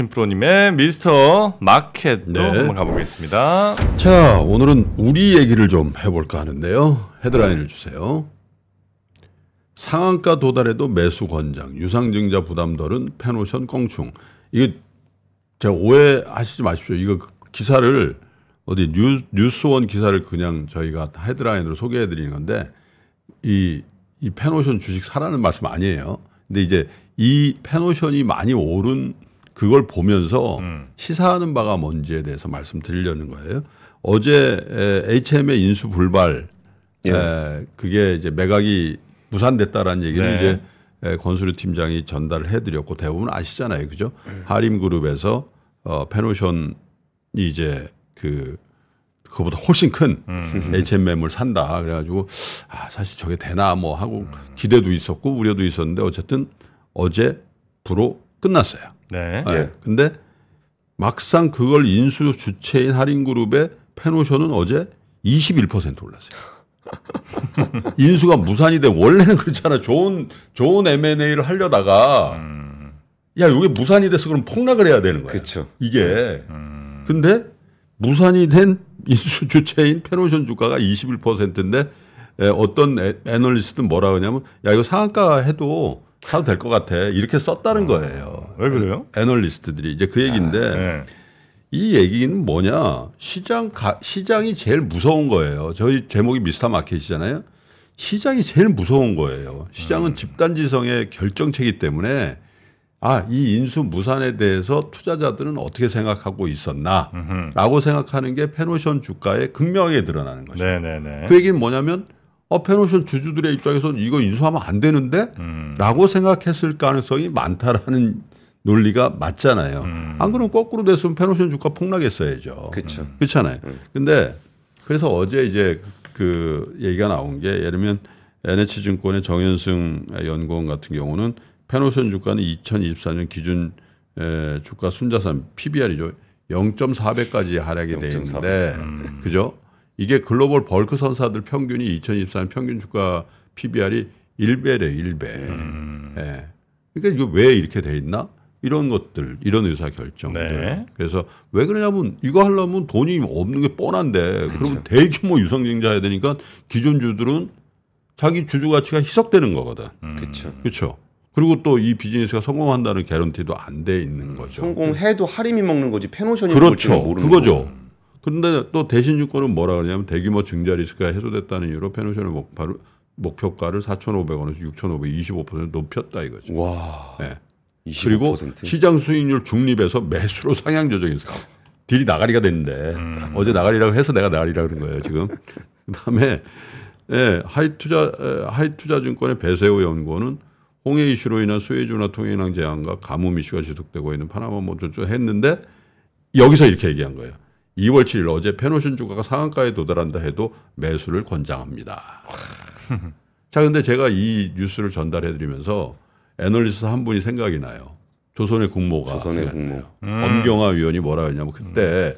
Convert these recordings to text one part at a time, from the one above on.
오스틴 프로님의 미스터 마켓도 네. 한번 가보겠습니다. 자, 오늘은 우리 얘기를 좀 해볼까 하는데요. 헤드라인을 주세요. 상한가 도달에도 매수 권장, 유상증자 부담 덜은 팬오션 껑충. 이게 제가 오해하시지 마십시오. 이거 그 기사를 어디 뉴, 뉴스원 기사를 그냥 저희가 헤드라인으로 소개해 드리는 건데 이, 이 팬오션 주식 사라는 말씀 아니에요. 근데 이제 이 페노션이 많이 오른 그걸 보면서 시사하는 바가 뭔지에 대해서 말씀드리려는 거예요. 어제 에, HM의 인수 불발 에, 그게 이제 매각이 무산됐다라는 얘기는 네. 이제 에, 권수리 팀장이 전달을 해드렸고 대부분 아시잖아요, 그죠? 하림그룹에서 어, 페노션이 이제 그 그거보다 훨씬 큰 H&M 매물 산다. 그래가지고 아 사실 저게 되나 뭐 하고 기대도 있었고 우려도 있었는데 어쨌든 어제 부로 끝났어요. 네. 아, 예. 근데 막상 그걸 인수 주체인 할인그룹의 페노션은 어제 21% 올랐어요. 인수가 무산이 돼 원래는 그렇잖아. 좋은 좋은 M&A를 하려다가 야 이게 무산이 돼서 그럼 폭락을 해야 되는 거야. 그쵸. 이게 근데 무산이 된 인수 주체인 팬오션 주가가 21%인데 어떤 애, 애널리스트는 뭐라 그러냐면 야 이거 상한가 해도 사도 될 것 같아 이렇게 썼다는 거예요. 왜 그래요? 애널리스트들이 이제 그 얘기인데 네. 이 얘기는 뭐냐 시장 가, 시장이 제일 무서운 거예요. 저희 제목이 미스터 마켓이잖아요. 시장이 제일 무서운 거예요. 시장은 집단지성의 결정체이기 때문에 아, 이 인수 무산에 대해서 투자자들은 어떻게 생각하고 있었나라고 생각하는 게 팬오션 주가에 극명하게 드러나는 거죠. 네네네. 그 얘기는 뭐냐면 어, 팬오션 주주들의 입장에서는 이거 인수하면 안 되는데? 라고 생각했을 가능성이 많다라는 논리가 맞잖아요. 안 그러면 거꾸로 됐으면 팬오션 주가 폭락했어야죠. 그렇죠. 그렇잖아요. 근데 그래서 어제 이제 그 얘기가 나온 게 예를 들면 NH증권의 정현승 연구원 같은 경우는 팬오션 주가는 2024년 기준 에, 주가 순자산 PBR이죠. 0.4배까지 하락이 돼0.4 있는데 그죠? 이게 글로벌 벌크 선사들 평균이 2024년 평균 주가 PBR이 1배래 1배. 예. 그러니까 이거 왜 이렇게 돼 있나? 이런 것들, 이런 의사 결정들. 네. 그래서 왜 그러냐면 이거 하려면 돈이 없는 게 뻔한데 그러면 대규모 유상증자 해야 되니까 기존 주들은 자기 주주 가치가 희석되는 거거든. 그렇죠. 그렇죠. 그리고 또 이 비즈니스가 성공한다는 개런티도 안 돼 있는 거죠. 성공해도 하림이 먹는 거지 팬오션이 그렇죠. 모르는 그거죠. 그런데 또 대신증권은 뭐라 그러냐면 대규모 증자 리스크가 해소됐다는 이유로 팬오션의 목표를, 목표가를 4,500원에서 6,525% 높였다 이거죠. 와. 네. 25%. 그리고 시장 수익률 중립에서 매수로 상향 조정해서 딜이 나가리가 됐는데 어제 나가리라고 해서 내가 나가리라 그런 거예요 지금. 그다음에 예, 하이 투자 에, 하이 투자증권의 배세호 연구원은 홍해 이슈로 인한 수혜주 나 통행량 제한과 가뭄 이슈가 지속되고 있는 파나마 모조조 했는데 여기서 이렇게 얘기한 거예요. 2월 7일 어제 팬오션 주가가 상한가에 도달한다 해도 매수를 권장합니다. 자, 근데 제가 이 뉴스를 전달해 드리면서 애널리스트 한 분이 생각이 나요. 조선의 국모가 조선의 국모. 나요. 엄경아 위원이 뭐라 그랬냐면 그때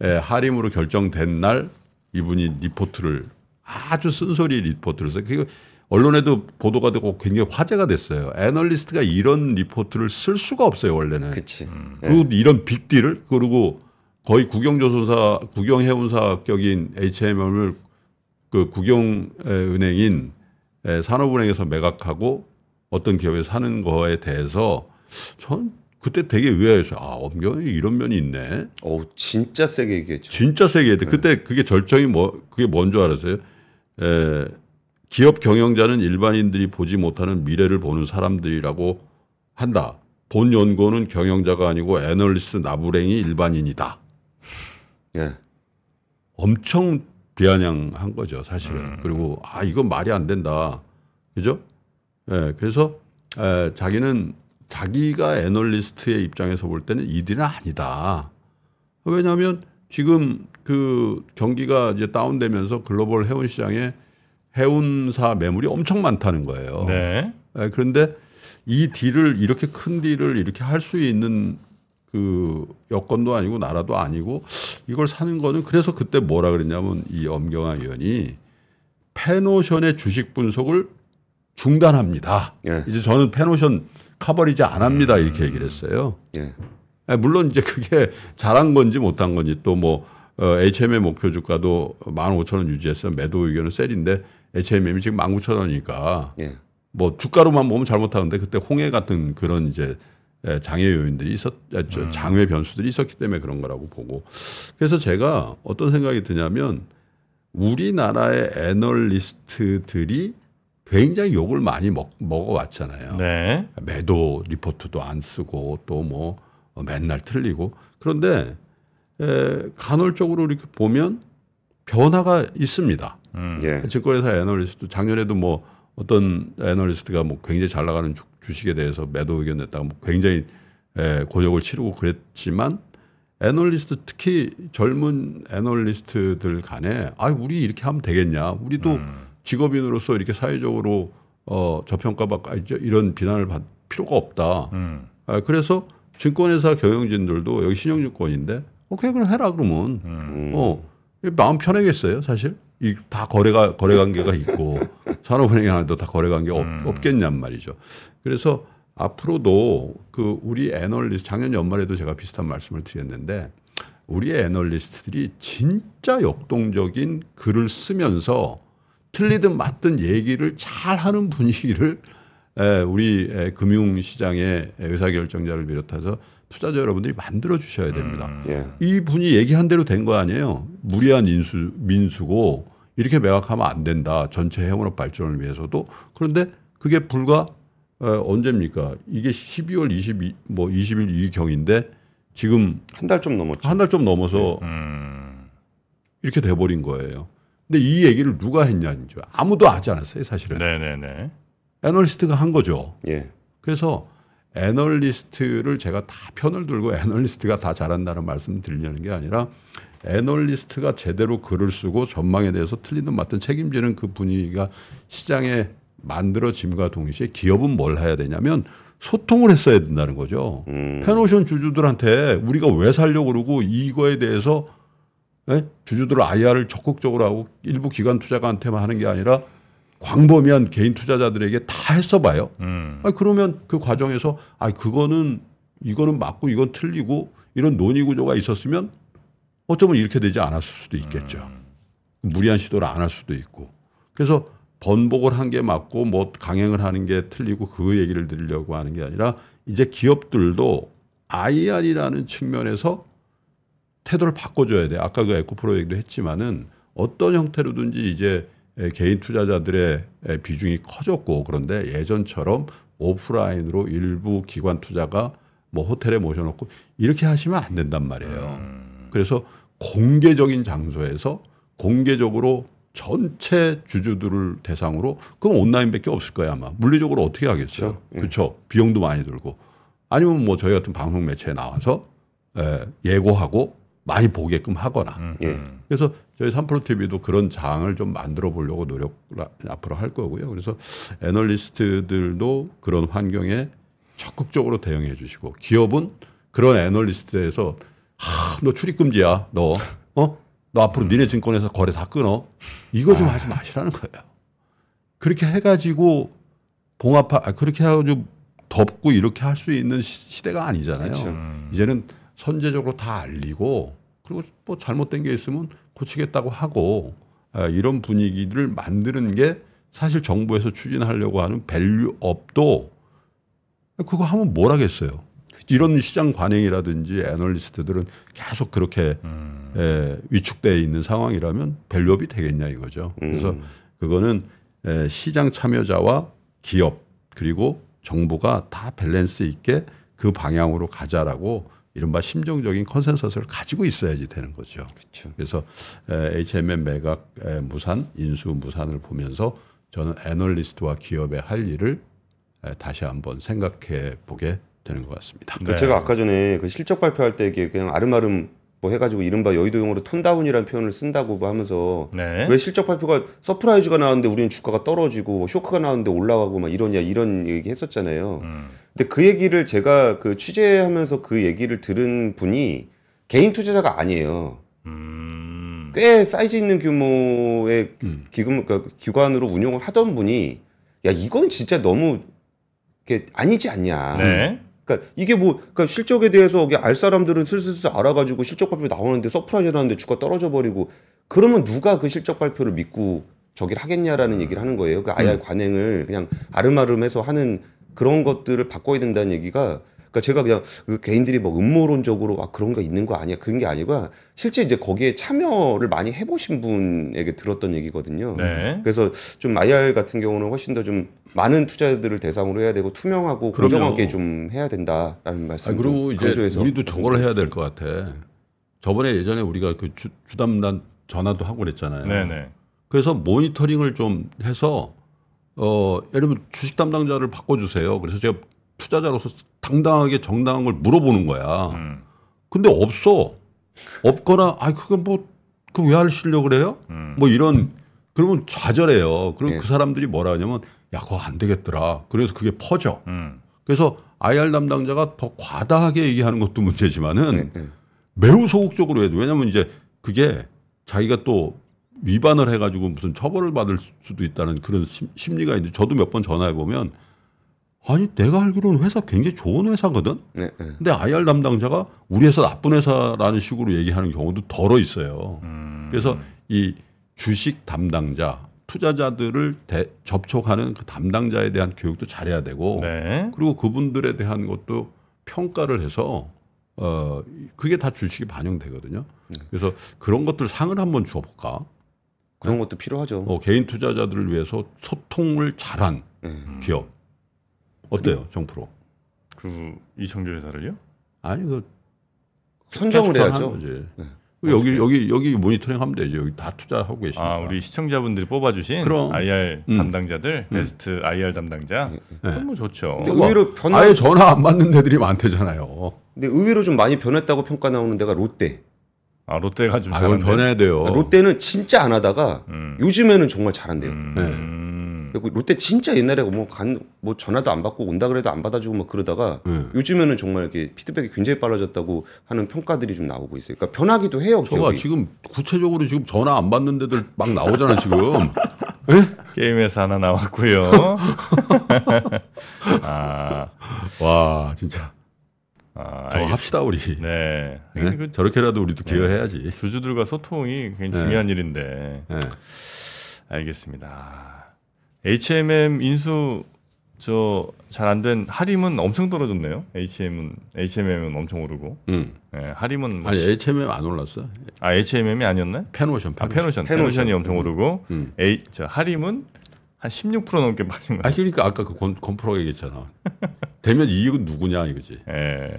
에, 하림으로 결정된 날 이분이 리포트를 아주 쓴소리 리포트를 써요. 그 언론에도 보도가 되고 굉장히 화제가 됐어요. 애널리스트가 이런 리포트를 쓸 수가 없어요 원래는. 그치. 그리고 이런 빅딜을 그리고 거의 국영조선사 국영해운사격인 HMM을 그 국영은행인 에, 산업은행에서 매각하고 어떤 기업에 사는 거에 대해서 전 그때 되게 의아했어요. 아 엄경이 이런 면이 있네. 어우 진짜 세게 얘기했죠. 진짜 세게 했대. 그때 그게 절정이 뭐 그게 뭔 줄 알았어요? 에, 기업 경영자는 일반인들이 보지 못하는 미래를 보는 사람들이라고 한다. 본 연구는 경영자가 아니고 애널리스트 나부랭이 일반인이다. 예. 엄청 비아냥한 거죠, 사실은. 그리고 아 이건 말이 안 된다, 그죠? 예, 그래서 에, 자기는 자기가 애널리스트의 입장에서 볼 때는 이들은 아니다. 왜냐하면 지금 그 경기가 이제 다운되면서 글로벌 해운 시장에 해운사 매물이 엄청 많다는 거예요. 네. 예, 그런데 이 딜을 이렇게 큰 딜을 이렇게 할 수 있는 그 여건도 아니고 나라도 아니고 이걸 사는 거는 그래서 그때 뭐라 그랬냐면 이 엄경아 위원이 팬오션의 주식 분석을 중단합니다. 예. 이제 저는 팬오션 coverage 안 합니다. 이렇게 얘기를 했어요. 예. 예, 물론 이제 그게 잘한 건지 못한 건지 또뭐 어, HMM의 목표 주가도 15,000원 유지해서 매도 의견은 셀인데 HM이 지금 19,000원이니까 예. 뭐 주가로만 보면 잘못하는데 그때 홍해 같은 그런 이제 예, 장애 요인들이 있었 아, 저 장외 변수들이 있었기 때문에 그런 거라고 보고 그래서 제가 어떤 생각이 드냐면 우리나라의 애널리스트들이 굉장히 욕을 많이 먹, 먹어왔잖아요. 네. 매도 리포트도 안 쓰고 또 뭐 맨날 틀리고 그런데 에, 간헐적으로 이렇게 보면 변화가 있습니다. 음. 예. 증권회사 애널리스트 작년에도 뭐 어떤 애널리스트가 뭐 굉장히 잘 나가는 주, 주식에 대해서 매도 의견 냈다가 뭐 굉장히 에, 곤욕을 치르고 그랬지만 애널리스트 특히 젊은 애널리스트들 간에 아 우리 이렇게 하면 되겠냐 우리도 직업인으로서 이렇게 사회적으로 어 저평가받고 아, 이런 비난을 받을 필요가 없다. 음. 아, 그래서 증권회사 경영진들도 여기 신용증권인데 오케이 그럼 해라 그러면 음. 어 마음 편하겠어요 사실 이 다 거래가 거래 관계가 있고 산업은행 안에도 다 거래 관계 없, 없겠냔 말이죠. 그래서 앞으로도 그 우리 애널리스트 작년 연말에도 제가 비슷한 말씀을 드렸는데 우리 애널리스트들이 진짜 역동적인 글을 쓰면서 틀리든 맞든 얘기를 잘 하는 분위기를 에, 우리 에, 금융시장의 의사결정자를 비롯해서 투자자 여러분들이 만들어 주셔야 됩니다. 예. 이 분이 얘기한 대로 된 거 아니에요. 무리한 인수 민수고 이렇게 매각하면 안 된다. 전체 해운업 발전을 위해서도 그런데 그게 불과 어, 언제입니까? 이게 12월 22, 뭐 20일 이 경인데 지금 한 달 좀 넘었죠. 한 달 좀 넘어서 음. 이렇게 돼버린 거예요. 근데 이 얘기를 누가 했냐죠. 아무도 하지 않았어요, 사실은. 네네네. 애널리스트가 한 거죠. 예. 그래서 애널리스트를 제가 다 편을 들고 애널리스트가 다 잘한다는 말씀 드리려는 게 아니라 애널리스트가 제대로 글을 쓰고 전망에 대해서 틀리든 맞든 책임지는 그 분위기가 시장에 만들어짐과 동시에 기업은 뭘 해야 되냐면 소통을 했어야 된다는 거죠. 음. 팬오션 주주들한테 우리가 왜 살려고 그러고 이거에 대해서 예? 주주들 IR을 적극적으로 하고 일부 기관 투자가한테만 하는 게 아니라 광범위한 개인 투자자들에게 다 했어 봐요. 음. 아 그러면 그 과정에서 아 그거는 이거는 맞고 이건 틀리고 이런 논의 구조가 있었으면 어쩌면 이렇게 되지 않았을 수도 있겠죠. 무리한 시도를 안 할 수도 있고. 그래서 번복을 한 게 맞고 뭐 강행을 하는 게 틀리고 그 얘기를 드리려고 하는 게 아니라 이제 기업들도 IR이라는 측면에서 태도를 바꿔줘야 돼. 아까 그 에코프로 얘기도 했지만은 어떤 형태로든지 이제 에, 개인 투자자들의 에, 비중이 커졌고 그런데 예전처럼 오프라인으로 일부 기관 투자가 뭐 호텔에 모셔놓고 이렇게 하시면 안 된단 말이에요. 그래서 공개적인 장소에서 공개적으로 전체 주주들을 대상으로 그건 온라인밖에 없을 거야 아마 물리적으로 어떻게 하겠어요? 그렇죠. 예. 그렇죠. 비용도 많이 들고 아니면 뭐 저희 같은 방송 매체에 나와서 에, 예고하고 많이 보게끔 하거나 예. 그래서 저희 3프로 TV도 그런 장을 좀 만들어 보려고 노력을 앞으로 할 거고요. 그래서 애널리스트들도 그런 환경에 적극적으로 대응해 주시고 기업은 그런 애널리스트에서 하, 너 출입 금지야. 너 어? 너 앞으로 니네 증권에서 거래 다 끊어. 이거 좀 하지 마시라는 거예요. 그렇게 해 가지고 봉합하 아, 그렇게 해 가지고 덮고 이렇게 할 수 있는 시- 시대가 아니잖아요. 그렇죠. 이제는 선제적으로 다 알리고 그리고 뭐 잘못된 게 있으면 고치겠다고 하고 아, 이런 분위기를 만드는 게 사실 정부에서 추진하려고 하는 value up도 그거 하면 뭘 하겠어요. 이런 시장 관행이라든지 애널리스트들은 계속 그렇게 에, 위축되어 있는 상황이라면 value up이 되겠냐 이거죠. 그래서 그거는 에, 시장 참여자와 기업 그리고 정부가 다 밸런스 있게 그 방향으로 가자라고 이른바 심정적인 consensus를 가지고 있어야지 되는 거죠. 그렇죠. 그래서 에, HMM 매각 에, 무산, 인수 무산을 보면서 저는 애널리스트와 기업의 할 일을 에, 다시 한번 생각해 보게 되는 것 같습니다. 그 네. 제가 아까 전에 그 실적 발표할 때 이게 그냥 알음알음 뭐 해가지고 이른바 여의도용어로 tone down이라는 표현을 쓴다고 뭐 하면서 네. 왜 실적 발표가 surprise가 나왔는데 우리는 주가가 떨어지고 뭐 쇼크가 나왔는데 올라가고 막 이러냐 이런 얘기 했었잖아요. 음. 근데 그 얘기를 제가 그 취재하면서 그 얘기를 들은 분이 개인 투자자가 아니에요. 음. 꽤 사이즈 있는 규모의 기금 그러니까 기관으로 운영을 하던 분이 야 이건 진짜 너무 이게 아니지 않냐. 네. 그러니까 이게 뭐 그러니까 실적에 대해서 알 사람들은 슬슬슬 알아가지고 실적 발표 나오는데 surprise 나는데 주가 떨어져 버리고 그러면 누가 그 실적 발표를 믿고 저기를 하겠냐라는 얘기를 하는 거예요. 그 IR 관행을 그냥 알음알음해서 하는 그런 것들을 바꿔야 된다는 얘기가 그러니까 제가 그냥 그 개인들이 뭐 음모론적으로 아 그런 거 있는 거 아니야 그런 게 아니고 실제 이제 거기에 참여를 많이 해보신 분에게 들었던 얘기거든요. 네. 그래서 좀 IR 같은 경우는 훨씬 더 좀 많은 투자자들을 대상으로 해야 되고 투명하고 그럼요. 공정하게 좀 해야 된다라는 말씀 그리고 좀 이제 강조해서 우리도 저거를 해야 될 것 같아. 저번에 예전에 우리가 그 주, 주담단 전화도 하고 그랬잖아요. 네네. 그래서 모니터링을 좀 해서 어 예를 들면 주식 담당자를 바꿔주세요. 그래서 제가 투자자로서 당당하게 정당한 걸 물어보는 거야. 음. 근데 없어. 없거나 아 그건 뭐그 왜 하시려고 그래요? 음. 뭐 이런 그러면 좌절해요. 그럼 예. 그 사람들이 뭐라 하냐면 야 그거 안 되겠더라. 그래서 그게 퍼져. 음. 그래서 IR 담당자가 더 과다하게 얘기하는 것도 문제지만은 네, 네. 매우 소극적으로 해도 왜냐하면 이제 그게 자기가 또 위반을 해가지고 무슨 처벌을 받을 수도 있다는 그런 심, 심리가 있는데 저도 몇 번 전화해 보면 아니 내가 알기로는 회사 굉장히 좋은 회사거든. 네, 네. 근데 IR 담당자가 우리 회사 나쁜 회사라는 식으로 얘기하는 경우도 덜어 있어요. 음. 그래서 이 주식 담당자 투자자들을 대- 접촉하는 그 담당자에 대한 교육도 잘해야 되고 네. 그리고 그분들에 대한 것도 평가를 해서 어 그게 다 주식이 반영되거든요. 그래서 그런 것들 상을 한번 줘볼까? 그런 것도 필요하죠. 어, 개인 투자자들을 위해서 소통을 잘한 네. 기업 어때요, 정프로? 그 이청조 회사를요? 아니 그 선정을 해야죠. 거지. 그 여기 여기 여기 모니터링 하면 되죠. 여기 다 투자하고 계시니까. 아 우리 시청자분들이 뽑아주신 그럼. IR 음. 담당자들 베스트 IR 담당자 네. 그럼 뭐 좋죠. 근데 의외로 변화 아예 전화 안 받는 데들이 많대잖아요. 근데 의외로 좀 많이 변했다고 평가 나오는 데가 롯데. 아 롯데가 좀 아, 잘한데. 변해야 돼요. 롯데는 진짜 안 하다가 음. 요즘에는 정말 잘한대요. 음. 그리고 롯데 진짜 옛날에 뭐간뭐 전화도 안 받고 온다 그래도 안 받아주고 막 그러다가 네. 요즘에는 정말 이렇게 피드백이 굉장히 빨라졌다고 하는 평가들이 좀 나오고 있어요. 그러니까 변하기도 해요. 저가 기업이. 지금 구체적으로 지금 전화 안 받는 데들 막 나오잖아 지금. 게임에서 하나 나왔고요. 아, 와 진짜 아 저 합시다 우리. 네. 네? 그 저렇게라도 우리도 기여해야지. 주주들과 소통이 굉장히 네. 중요한 일인데 네. 알겠습니다. HMM 인수 저 잘 안 된 하림은 엄청 떨어졌네요. HMM은 HMM은 엄청 오르고 음. 네, 하림은 뭐 아니 시- HMM 안 올랐어. 아 HMM이 아니었나요? 팬오션. 아 팬오션. 팬오션 팬오션이 팬오션. 엄청 오르고 음. A 저 하림은 한 16% 넘게 빠진 거예요. 아 그러니까 아까 그 건, 건프로가 얘기했잖아. 되면 이익은 누구냐 이거지. 예.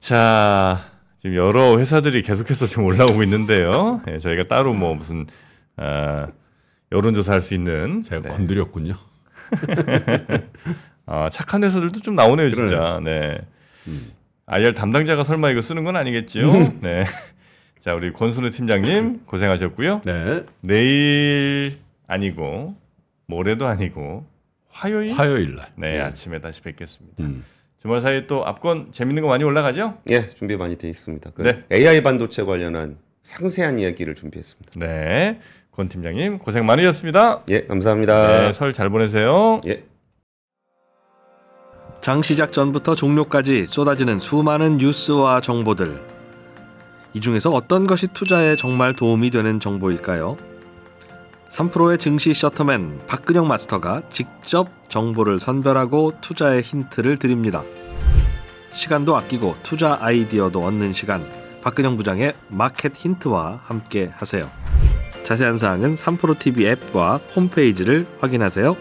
자, 지금 여러 회사들이 계속해서 좀 올라오고 있는데요. 예, 저희가 따로 뭐 무슨 아, 여론조사 할 수 있는 제가 네. 건드렸군요. 아, 착한 회사들도 좀 나오네요, 진짜. 네. 음. IR 담당자가 설마 이거 쓰는 건 아니겠지요? 네. 자, 우리 권순우 팀장님 고생하셨고요. 네. 내일 아니고 모레도 아니고 화요일 화요일 날. 네, 아침에 다시 뵙겠습니다. 음. 주말 사이에 또 앞건 재밌는 거 많이 올라가죠? 예, 준비 많이 돼 있습니다. 그 네. AI 반도체 관련한 상세한 이야기를 준비했습니다. 네. 권 팀장님 고생 많으셨습니다. 예, 감사합니다. 네, 설 잘 보내세요. 예. 장 시작 전부터 종료까지 쏟아지는 수많은 뉴스와 정보들. 이 중에서 어떤 것이 투자에 정말 도움이 되는 정보일까요? 3프로의 증시 셔터맨 박근영 마스터가 직접 정보를 선별하고 투자의 힌트를 드립니다. 시간도 아끼고 투자 아이디어도 얻는 시간. 박근영 부장의 마켓 힌트와 함께 하세요. 자세한 사항은 3프로 TV 앱과 홈페이지를 확인하세요.